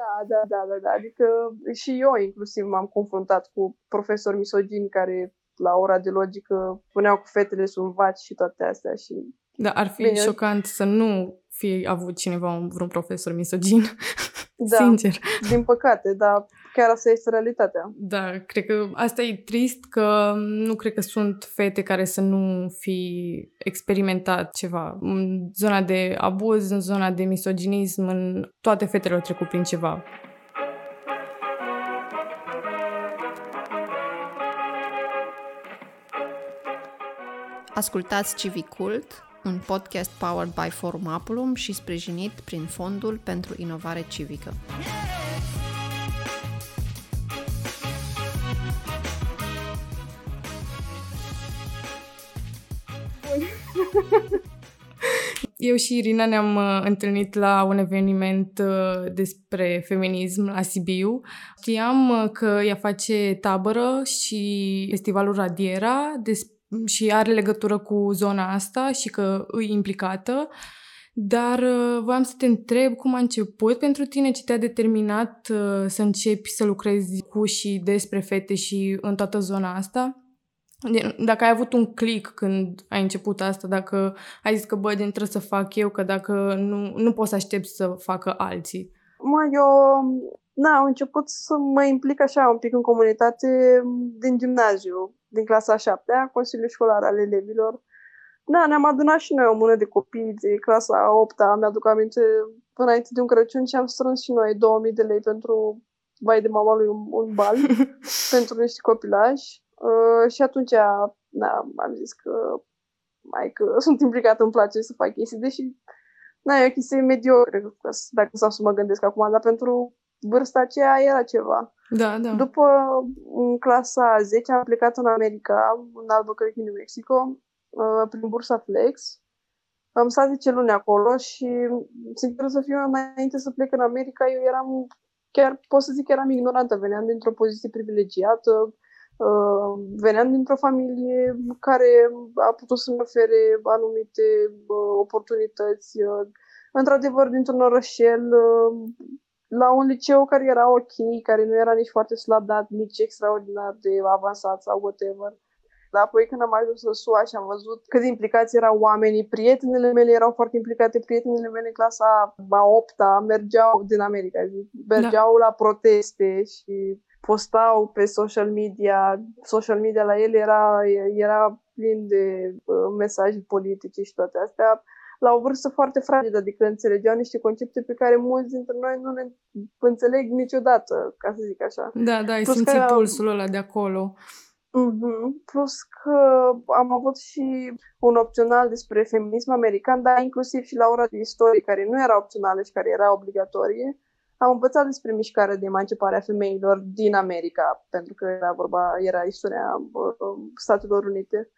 Da, da, da, da, da. Adică și eu inclusiv m-am confruntat cu profesori misogini care la ora de logică puneau cu fetele sub vaci și toate astea și... Da, ar fi Bine. șocant să nu fi avut cineva vreun profesor misogin. Da, Sincer. din păcate, dar chiar asta este realitatea. Da, cred că asta e trist că nu cred că sunt fete care să nu fi experimentat ceva. În zona de abuz, în zona de misoginism, în toate fetele au trecut prin ceva. Ascultați Civicult, un podcast powered by Forum Apulum și sprijinit prin Fondul pentru Inovare Civică. Eu și Irina ne-am uh, întâlnit la un eveniment uh, despre feminism la Sibiu. Știam uh, că ea face tabără și festivalul Radiera despre și are legătură cu zona asta și că îi implicată, dar uh, voiam să te întreb cum a început pentru tine, ce te-a determinat uh, să începi să lucrezi cu și despre fete și în toată zona asta? Dacă ai avut un click când ai început asta, dacă ai zis că, bă, din trebuie să fac eu, că dacă nu, nu poți să aștept să facă alții. Mă, eu na, am început să mă implic așa un pic în comunitate din gimnaziu din clasa 7 a Consiliul Școlar al Elevilor. Da, ne-am adunat și noi o mână de copii de clasa 8 -a. Mi-aduc aminte înainte de un Crăciun și am strâns și noi 2000 de lei pentru vai de mama lui un, un bal pentru niște copilași. Uh, și atunci da, am zis că mai că sunt implicată, îmi place să fac chestii, deși na, e o chestie mediocre, dacă stau să mă gândesc acum, dar pentru vârsta aceea era ceva. Da, da. După în clasa 10 am plecat în America, în Albuquerque, New Mexico, uh, prin bursa Flex. Am stat 10 luni acolo și, sincer să fiu, înainte să plec în America, eu eram, chiar pot să zic că eram ignorantă, veneam dintr-o poziție privilegiată, uh, veneam dintr-o familie care a putut să-mi ofere anumite uh, oportunități, într-adevăr, dintr-un orășel la un liceu care era ok, care nu era nici foarte slab, dar nici extraordinar de avansat sau whatever. Dar apoi când am ajuns în SUA și am văzut cât de implicați erau oamenii, prietenele mele erau foarte implicate, prietenele mele în clasa a 8 mergeau din America, zic, mergeau da. la proteste și postau pe social media. Social media la ele era, era plin de uh, mesaje politice și toate astea la o vârstă foarte fragedă, adică înțelegeau niște concepte pe care mulți dintre noi nu le înțeleg niciodată, ca să zic așa. Da, da, ai Plus simțit că, pulsul ăla de acolo. Uh-huh. Plus că am avut și un opțional despre feminism american, dar inclusiv și la ora de istorie, care nu era opțională și care era obligatorie, am învățat despre mișcarea de emancipare a femeilor din America, pentru că era vorba, era istoria Statelor Unite.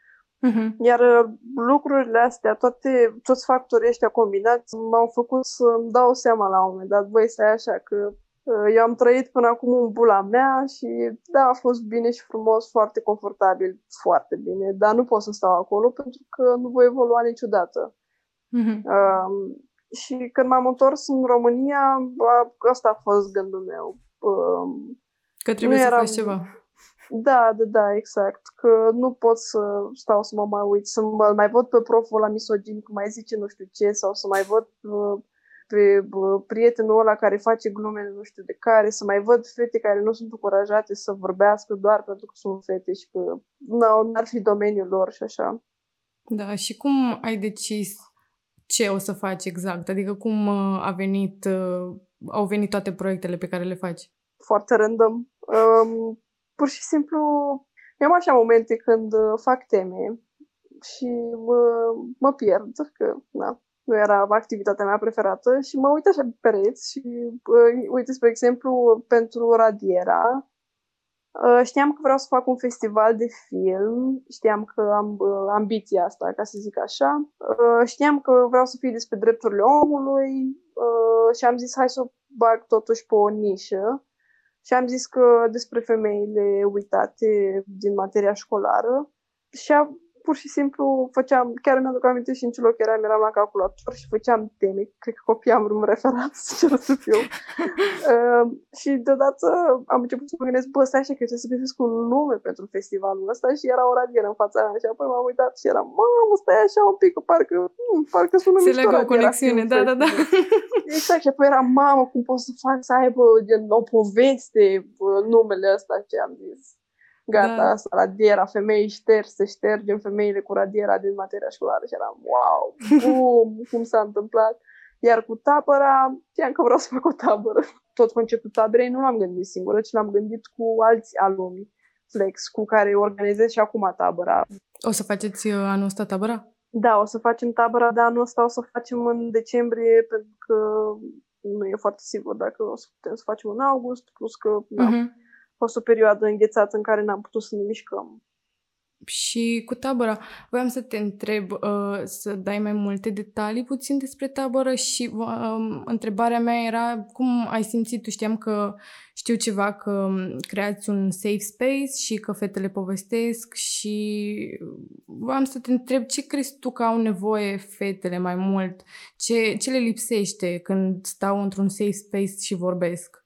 Uh-huh. Iar uh, lucrurile astea, toate, toți factorii ăștia combinați, m-au făcut să-mi dau seama la un moment dat, băi, stai așa, că uh, eu am trăit până acum în bula mea și da, a fost bine și frumos, foarte confortabil, foarte bine, dar nu pot să stau acolo pentru că nu voi evolua niciodată. Uh-huh. Uh, și când m-am întors în România, asta a fost gândul meu. Uh, că trebuie să faci ceva. Da, da, da, exact. Că nu pot să stau să mă mai uit, să mă mai văd pe proful la misogin, cum mai zice nu știu ce, sau să mai văd uh, pe uh, prietenul ăla care face glume nu știu de care, să mai văd fete care nu sunt încurajate să vorbească doar pentru că sunt fete și că nu ar fi domeniul lor și așa. Da, și cum ai decis ce o să faci exact? Adică cum uh, a venit, au venit toate proiectele pe care le faci? Foarte random. Um, pur și simplu, eu am așa momente când uh, fac teme și mă, mă pierd, că na, nu era activitatea mea preferată și mă uit așa pe pereți și uh, uite, spre exemplu, pentru Radiera, uh, știam că vreau să fac un festival de film, știam că am uh, ambiția asta, ca să zic așa, uh, știam că vreau să fie despre drepturile omului uh, și am zis hai să o bag totuși pe o nișă. Și am zis că despre femeile uitate din materia școlară. Și a, pur și simplu făceam, chiar mi-aduc aminte și în ce loc eram, eram la calculator și făceam teme, cred că copiam un referat, sincer să fiu. uh, și deodată am început să mă gândesc, bă, stai așa că trebuie să găsesc un nume pentru festivalul ăsta și era o radieră în fața mea și apoi m-am uitat și eram, mamă, stai așa un pic, parcă, hmm, parcă sună Se legă o conexiune, da, da, da. Exact, și apoi eram, mamă, cum pot să fac să aibă gen, o poveste numele ăsta ce am zis. Gata, da. asta, radiera, femei șterse, ștergem femeile cu radiera din materia școlară și eram, wow, bum, cum s-a întâmplat. Iar cu tabăra, știam că vreau să fac o tabără. Tot conceptul taberei nu l-am gândit singură, ci l-am gândit cu alți alumi Flex, cu care organizez și acum tabăra. O să faceți uh, anul ăsta tabăra? Da, o să facem tabăra, dar anul ăsta o să facem în decembrie, pentru că nu e foarte sigur dacă o să putem să facem în august, plus că uh-huh fost o perioadă înghețată în care n-am putut să ne mișcăm. Și cu tabăra, voiam să te întreb, uh, să dai mai multe detalii puțin despre tabără și uh, întrebarea mea era cum ai simțit, tu știam că știu ceva că um, creați un safe space și că fetele povestesc și voiam să te întreb ce crezi tu că au nevoie fetele mai mult, ce, ce le lipsește când stau într-un safe space și vorbesc?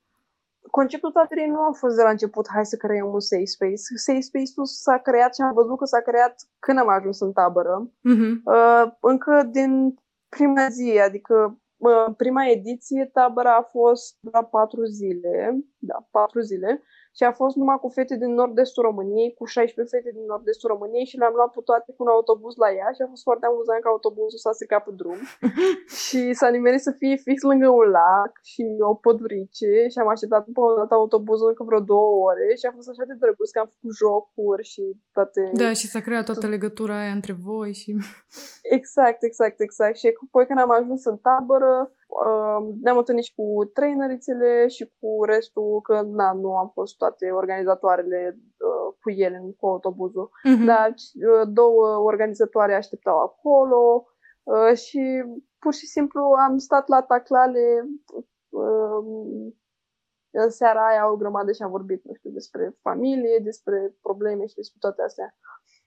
Conceptul teatrei nu a fost de la început, hai să creăm un safe space. Safe space-ul s-a creat și am văzut că s-a creat când am ajuns în tabără. Uh-huh. Uh, încă din prima zi, adică uh, prima ediție, tabăra a fost la patru zile, da, patru zile, și a fost numai cu fete din nord-estul României, cu 16 fete din nord-estul României și le-am luat pe toate cu un autobuz la ea și a fost foarte amuzant că autobuzul s-a stricat pe drum și s-a nimerit să fie fix lângă un lac și o pădurice și am așteptat după un alt autobuz încă vreo două ore și a fost așa de drăguț că am făcut jocuri și toate... Da, și s-a creat toată legătura aia între voi și... Exact, exact, exact. Și apoi când am ajuns în tabără, ne-am întâlnit și cu trainerițele și cu restul, că na, nu am fost toate organizatoarele uh, cu ele cu autobuzul, uh-huh. dar uh, două organizatoare așteptau acolo uh, și pur și simplu am stat la taclale uh, în seara aia o grămadă și am vorbit, nu știu, despre familie, despre probleme și despre toate astea.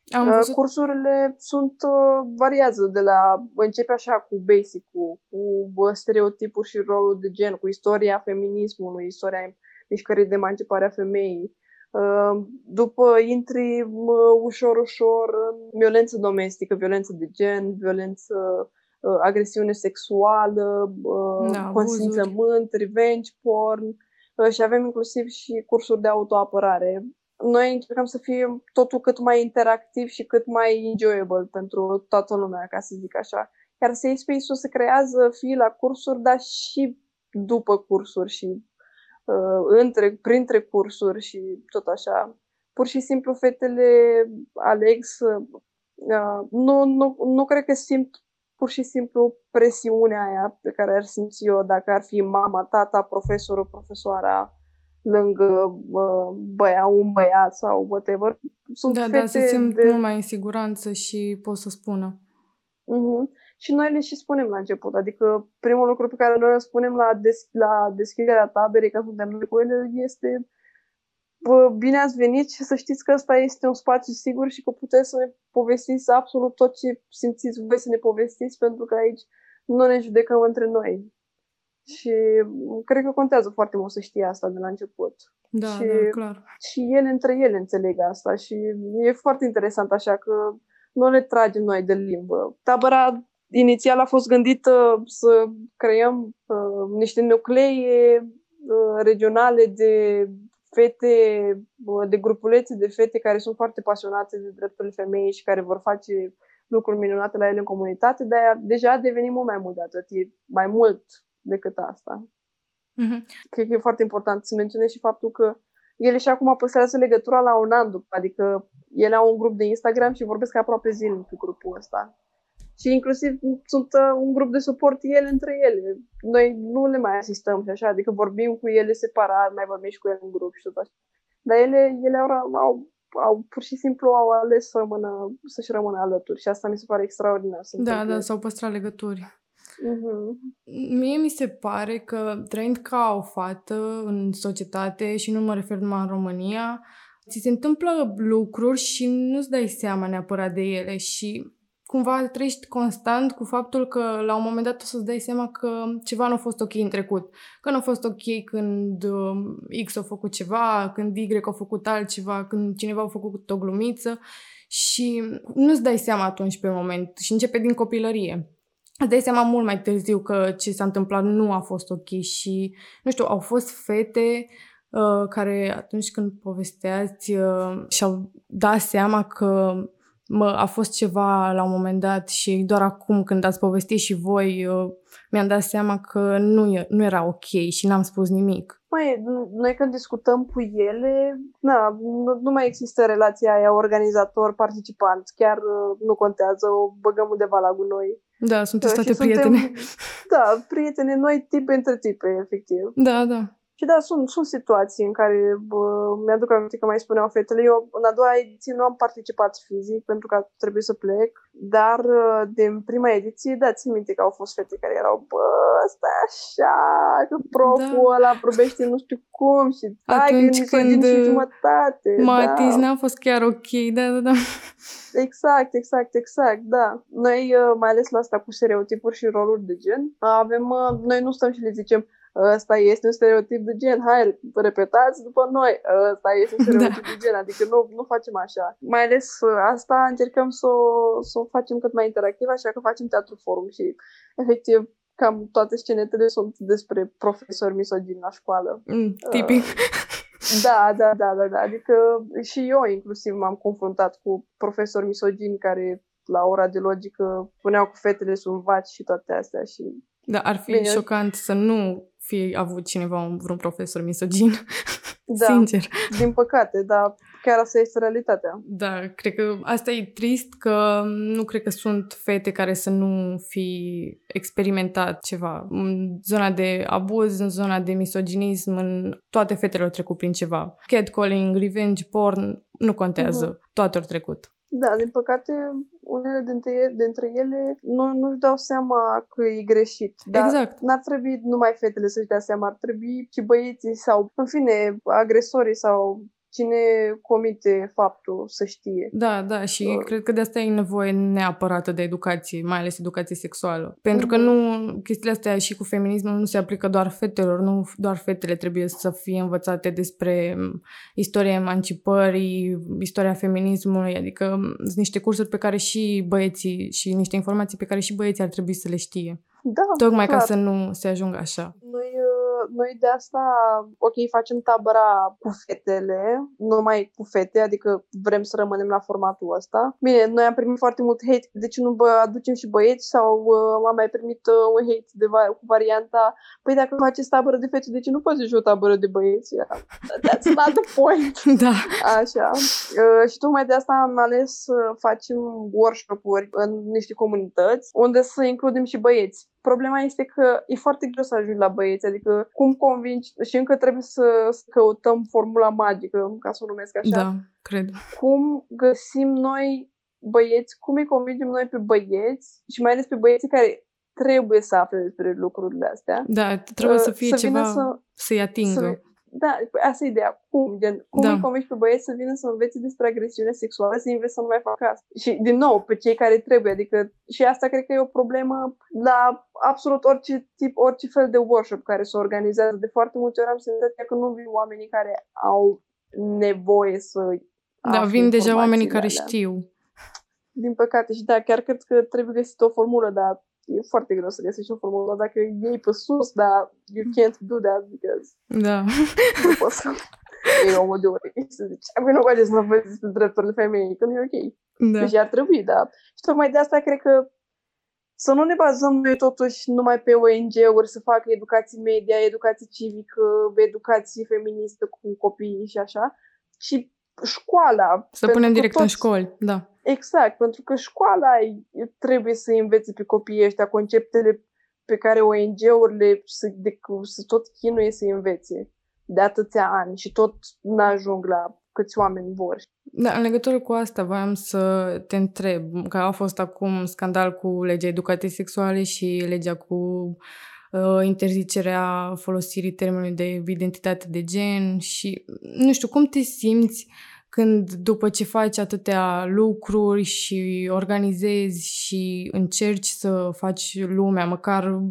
Am uh, văzut... Cursurile sunt uh, variază de la începe așa cu basic-ul, cu stereotipul și rolul de gen, cu istoria feminismului, istoria mișcării de emancipare a femeii. Uh, după intri ușor, ușor în violență domestică, violență de gen, violență, agresiune sexuală, da, consimțământ, revenge porn și avem inclusiv și cursuri de autoapărare noi încercăm să fie totul cât mai interactiv și cât mai enjoyable pentru toată lumea, ca să zic așa. Iar Safe Space-ul se creează fie la cursuri, dar și după cursuri și uh, între, printre cursuri și tot așa. Pur și simplu fetele aleg să... Uh, nu, nu, nu cred că simt pur și simplu presiunea aia pe care ar simți eu dacă ar fi mama, tata, profesorul, profesoara, lângă uh, băia, un băiat sau whatever. Sunt da, da, se simt de... mult mai în siguranță și pot să spună. Uh-huh. Și noi le și spunem la început. Adică primul lucru pe care noi îl spunem la, des- la deschiderea taberei, că suntem noi cu ele, este bă, bine ați venit și să știți că ăsta este un spațiu sigur și că puteți să ne povestiți absolut tot ce simțiți voi să ne povestiți, pentru că aici nu ne judecăm între noi. Și cred că contează foarte mult să știe asta de la început. Da, și, da, clar. Și ele între ele înțeleg asta și e foarte interesant așa că nu le tragem noi de limbă. Tabăra inițial a fost gândită să creăm uh, niște nuclee uh, regionale de fete, uh, de grupulețe de fete care sunt foarte pasionate de drepturile femeii și care vor face lucruri minunate la ele în comunitate, dar deja a devenit mult mai mult de atât. E mai mult decât asta. Mm-hmm. Cred că e foarte important să menționez și faptul că ele și acum păstrează legătura la un an după, adică ele au un grup de Instagram și vorbesc aproape zilnic cu grupul ăsta. Și inclusiv sunt uh, un grup de suport ele între ele. Noi nu le mai asistăm și așa, adică vorbim cu ele separat, mai vorbim și cu ele în grup și tot așa. Dar ele, ele au, au, au pur și simplu au ales să rămână, să-și rămână alături și asta mi se pare extraordinar. Da, da, s-au păstrat legături. Uh-huh. Mie mi se pare că trăind ca o fată în societate și nu mă refer numai în România, ți se întâmplă lucruri și nu-ți dai seama neapărat de ele și cumva trăiești constant cu faptul că la un moment dat o să-ți dai seama că ceva nu a fost ok în trecut. Că nu a fost ok când um, X a făcut ceva, când Y a făcut altceva, când cineva a făcut o glumiță și nu-ți dai seama atunci pe moment și începe din copilărie. Îți dai seama mult mai târziu că ce s-a întâmplat nu a fost ok și, nu știu, au fost fete uh, care atunci când povesteați uh, și-au dat seama că mă, a fost ceva la un moment dat și doar acum când ați povestit și voi uh, mi-am dat seama că nu, e, nu era ok și n-am spus nimic. Mai, noi când discutăm cu ele, na, nu, nu mai există relația aia organizator-participant. Chiar uh, nu contează, o băgăm undeva la gunoi. Da, sunteți toate prietene. Suntem, da, prietene noi tipe între tipe, efectiv. Da, da. Și da, sunt, sunt situații în care bă, mi-aduc aminte că mai spuneau fetele. Eu în a doua ediție nu am participat fizic pentru că trebuie să plec, dar uh, din prima ediție, da, țin minte că au fost fete care erau, bă, asta e așa, că proful da. ăla probește nu știu cum și Atunci că când și jumătate. Matiz da. n-a fost chiar ok, da, da, da. Exact, exact, exact, da. Noi, uh, mai ales la asta cu stereotipuri și roluri de gen, avem, uh, noi nu stăm și le zicem, ăsta este un stereotip de gen, hai, repetați după noi, ăsta este un stereotip da. de gen, adică nu, nu facem așa. Mai ales uh, asta încercăm să o, să o facem cât mai interactiv, așa că facem teatru forum și efectiv cam toate scenetele sunt despre profesori misogini la școală. Mm, tipic. Uh, da, da, da, da, da, adică și eu inclusiv m-am confruntat cu profesori misogini care la ora de logică puneau cu fetele sub vaci și toate astea și da, ar fi Bine. șocant să nu fi avut cineva, un, vreun profesor misogin. Da, Sincer. din păcate, dar chiar asta este realitatea. Da, cred că asta e trist că nu cred că sunt fete care să nu fi experimentat ceva. În zona de abuz, în zona de misoginism, în toate fetele au trecut prin ceva. Catcalling, revenge porn, nu contează. Uh-huh. Toate au trecut. Da, din păcate, unele dintre ele, dintre ele nu, nu-și dau seama că e greșit. Dar exact. n-ar trebui numai fetele să-și dea seama, ar trebui și băieții sau, în fine, agresorii sau cine comite faptul să știe. Da, da, și uh. cred că de asta e nevoie neapărat de educație, mai ales educație sexuală. Pentru uh-huh. că mhm. nu, chestiile astea și cu feminismul nu se aplică doar fetelor, nu doar fetele trebuie să fie învățate despre istoria emancipării, istoria feminismului, adică sunt niște cursuri pe care și băieții și niște informații pe care și băieții ar trebui să le știe. Da, Tocmai clar. ca să nu se ajungă așa. Noi noi de asta, ok, facem tabăra cu fetele, nu mai cu fete, adică vrem să rămânem la formatul ăsta. Bine, noi am primit foarte mult hate, de ce nu bă, aducem și băieți sau uh, am mai primit uh, un hate de va- cu varianta, păi dacă faceți tabără de fete, de ce nu faceți o tabără de băieți? Yeah. That's not the point. da. Așa. Uh, și tocmai de asta am ales să facem workshop-uri în niște comunități unde să includem și băieți. Problema este că e foarte greu să ajungi la băieți, adică cum convingi și încă trebuie să, să căutăm formula magică, ca să o numesc așa. Da, cred. Cum găsim noi băieți, cum îi convingem noi pe băieți și mai ales pe băieții care trebuie să afle despre lucrurile astea. Da, trebuie să fie să ceva să, să-i atingă. Să, da, păi asta e ideea. Cum? Gen, cum da. îi convingi pe băieți să vină să învețe despre agresiune sexuală, să învețe să nu mai facă asta. Și, din nou, pe cei care trebuie. Adică, și asta cred că e o problemă la absolut orice tip, orice fel de workshop care se organizează. De foarte multe ori am senzația că nu vin oamenii care au nevoie să Da, vin deja oamenii care alea. știu. Din păcate și da, chiar cred că trebuie găsit o formulă, dar e foarte greu să găsești o formulă dacă iei pe sus, dar you can't do that because da. nu poți să e omul de ori să zici, apoi nu faceți să vă despre drepturile femeii, că nu e ok. Da. Deci ar trebui, da. Și tocmai de asta cred că să nu ne bazăm noi totuși numai pe ONG-uri să facă educație media, educație civică, educație feministă cu copiii și așa, și școala. Să punem direct toți, în școli, da. Exact, pentru că școala trebuie să învețe pe copiii ăștia conceptele pe care ONG-urile să, de, să tot chinuie să învețe de atâția ani și tot n-ajung la câți oameni vor. Da, în legătură cu asta voiam să te întreb, că a fost acum scandal cu legea educației sexuale și legea cu uh, interzicerea folosirii termenului de identitate de gen și nu știu, cum te simți când după ce faci atâtea lucruri și organizezi și încerci să faci lumea, măcar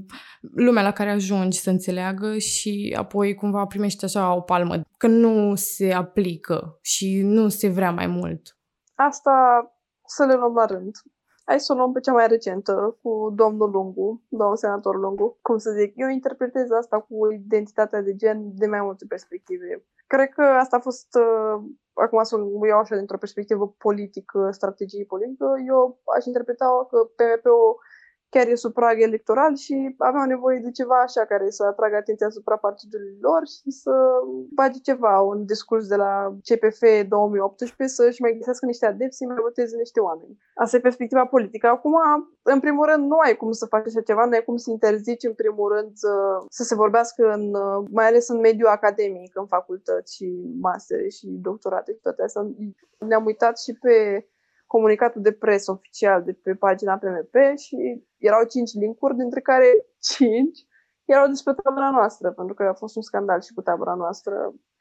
lumea la care ajungi să înțeleagă și apoi cumva primești așa o palmă, că nu se aplică și nu se vrea mai mult. Asta să le luăm la rând. Hai să o luăm pe cea mai recentă, cu domnul Lungu, domnul senator Lungu. Cum să zic, eu interpretez asta cu identitatea de gen de mai multe perspective. Cred că asta a fost, uh, acum să o iau așa dintr-o perspectivă politică, strategie politică, eu aș interpreta că PMP-ul chiar e sub prag electoral și aveau nevoie de ceva așa care să atragă atenția asupra partidului lor și să bage ceva, un discurs de la CPF 2018 să-și mai găsească niște adepți, să mai voteze niște oameni. Asta e perspectiva politică. Acum, în primul rând, nu ai cum să faci așa ceva, nu ai cum să interzici, în primul rând, să, să se vorbească, în, mai ales în mediul academic, în facultăți și mastere și doctorate și toate astea. Ne-am uitat și pe comunicatul de presă oficial de pe pagina PMP și erau cinci linkuri, dintre care cinci erau despre tabăra noastră, pentru că a fost un scandal și cu tabăra noastră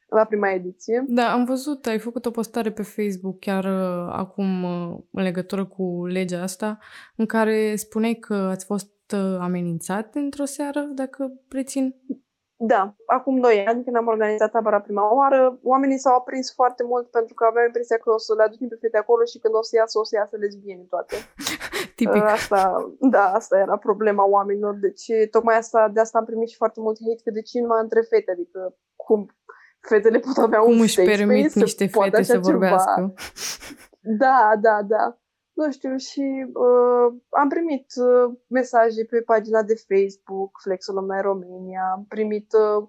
la prima ediție. Da, am văzut, ai făcut o postare pe Facebook chiar uh, acum uh, în legătură cu legea asta, în care spuneai că ați fost uh, amenințat într-o seară, dacă rețin. Da, acum doi ani, când am organizat tabăra prima oară, oamenii s-au aprins foarte mult pentru că aveau impresia că o să le aducem pe fete acolo și când o să iasă, o să iasă lesbiene toate. Tipic. Asta, da, asta era problema oamenilor. Deci, tocmai asta, de asta am primit și foarte mult hate, că de ce numai între fete, adică cum fetele pot avea cum un își permit space, niște fete să vorbească. Ceva. Da, da, da nu știu, și uh, am primit uh, mesaje pe pagina de Facebook, Flexul România, am primit uh,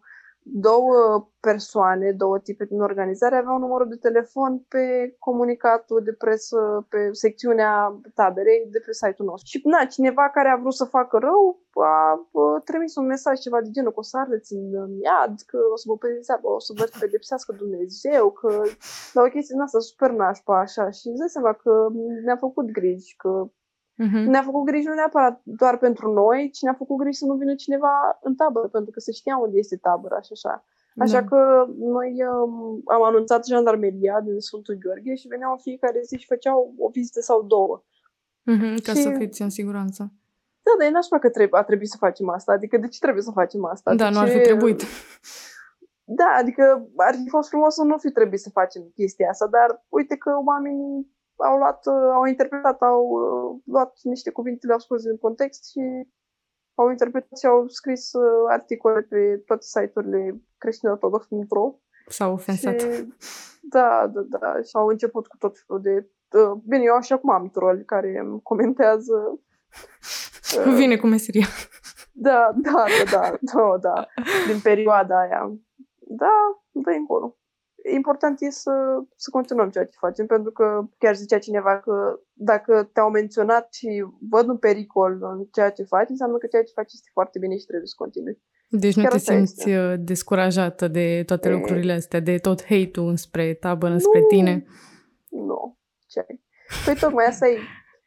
două persoane, două tipe din organizare aveau numărul de telefon pe comunicatul de presă, pe secțiunea taberei de pe site-ul nostru. Și na, cineva care a vrut să facă rău a, a trimis un mesaj ceva de genul că o să ardeți în, în iad, că o să vă pedepsească, o să vă pedepsească Dumnezeu, că la o chestie din asta super nașpa așa și îți dai seama că ne-a făcut griji, că Uh-huh. Ne-a făcut griji nu neapărat doar pentru noi, ci ne-a făcut griji să nu vină cineva în tabără, pentru că se știa unde este tabăra și așa. Așa da. că noi um, am anunțat jandarmeria din Sfântul Gheorghe și veneau în fiecare zi și făceau o vizită sau două. Uh-huh, ca și... să fiți în siguranță. Da, dar e nașpa că trebuie, a trebuit să facem asta. Adică de ce trebuie să facem asta? Da, de nu ce... ar fi trebuit. Da, adică ar fi fost frumos să nu fi trebuit să facem chestia asta, dar uite că oamenii au luat, uh, au interpretat, au uh, luat niște cuvinte, le-au scos din context și au interpretat și au scris uh, articole pe toate site-urile creștinortodox.ro S-au ofensat. Și, da, da, da. Și au început cu tot felul de... Bine, eu și acum am troli care îmi comentează... Vine cu meseria. Da, da, da, da, da, da. Din perioada aia. Da, dă încolo important e să, să continuăm ceea ce facem, pentru că chiar zicea cineva că dacă te-au menționat și văd un pericol în ceea ce faci, înseamnă că ceea ce faci este foarte bine și trebuie să continui. Deci nu chiar te simți este. Uh, descurajată de toate e... lucrurile astea, de tot hate-ul înspre tabără, înspre nu, tine? Nu. Ce ai? Păi tocmai asta e,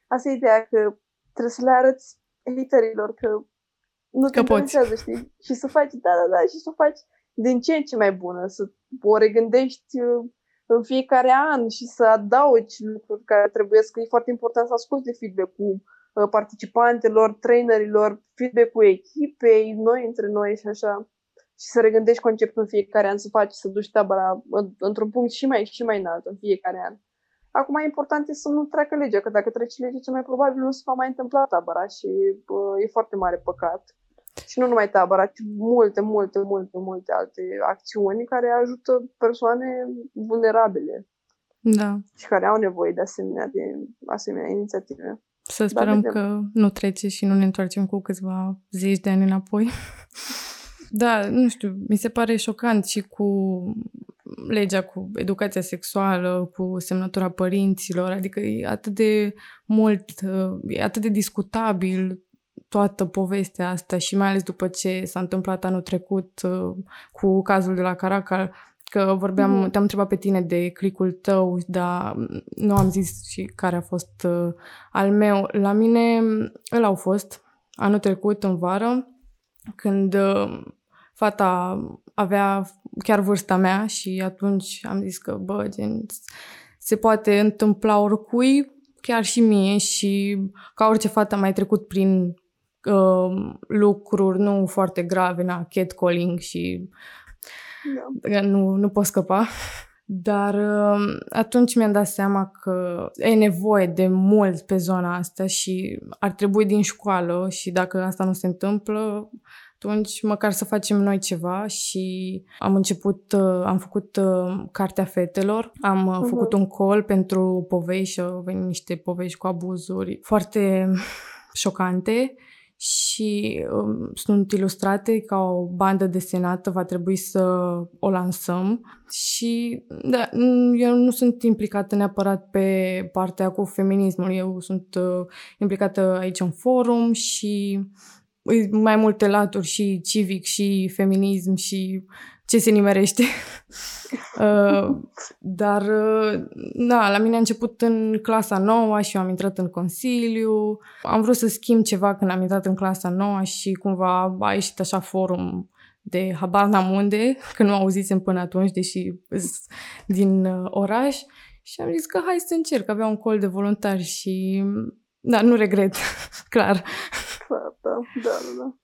asta e ideea că trebuie să le arăți haterilor că nu te că interesează, știi? Și să faci, da, da, da, și să faci din ce în ce mai bună, să o regândești uh, în fiecare an și să adaugi lucruri care trebuie să e foarte important să asculti de feedback-ul uh, participantelor, trainerilor, feedback-ul echipei, noi între noi și așa. Și să regândești conceptul în fiecare an, să faci, să duci tabăra într-un punct și mai, și mai înalt în fiecare an. Acum e important e să nu treacă legea, că dacă treci legea, cel mai probabil nu se va mai întâmpla tabăra și bă, e foarte mare păcat. Și nu numai tabăra, ci multe, multe, multe, multe alte acțiuni care ajută persoane vulnerabile. Da. Și care au nevoie de asemenea, de asemenea inițiative. Să sperăm da, că nu trece și nu ne întoarcem cu câțiva zeci de ani înapoi. da, nu știu, mi se pare șocant și cu legea cu educația sexuală, cu semnătura părinților, adică e atât de mult, e atât de discutabil toată povestea asta și mai ales după ce s-a întâmplat anul trecut uh, cu cazul de la Caracal, că vorbeam, mm. te-am întrebat pe tine de clicul tău, dar nu am zis și care a fost uh, al meu. La mine îl au fost anul trecut în vară, când uh, fata avea chiar vârsta mea și atunci am zis că, bă, gen, se poate întâmpla oricui, chiar și mie și ca orice fată am mai trecut prin uh, lucruri nu foarte grave, na, catcalling și da. nu, nu pot scăpa. Dar uh, atunci mi-am dat seama că e nevoie de mult pe zona asta și ar trebui din școală și dacă asta nu se întâmplă, atunci măcar să facem noi ceva și am început, uh, am făcut uh, Cartea Fetelor, am uh-huh. făcut un call pentru povești și au venit niște povești cu abuzuri foarte șocante și um, sunt ilustrate ca o bandă desenată, va trebui să o lansăm. Și da, eu nu sunt implicată neapărat pe partea cu feminismul, eu sunt uh, implicată aici în forum și mai multe laturi și civic și feminism și ce se nimerește. uh, dar, uh, da, la mine a început în clasa nouă și eu am intrat în consiliu. Am vrut să schimb ceva când am intrat în clasa nouă și cumva a ieșit așa forum de habar n-am unde, că nu auzisem până atunci, deși din uh, oraș. Și am zis că hai să încerc, avea un col de voluntari și da, nu regret, clar. Clar, da, da, da. da.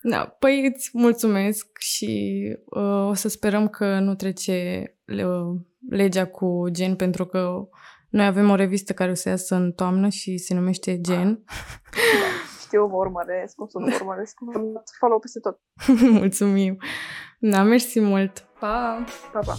Da, păi îți mulțumesc și uh, o să sperăm că nu trece uh, legea cu gen pentru că noi avem o revistă care o să iasă în toamnă și se numește Gen. Da, știu, vă urmăresc, o să vă urmăresc. follow peste tot. Mulțumim. Da, mersi mult. Pa! Pa, pa!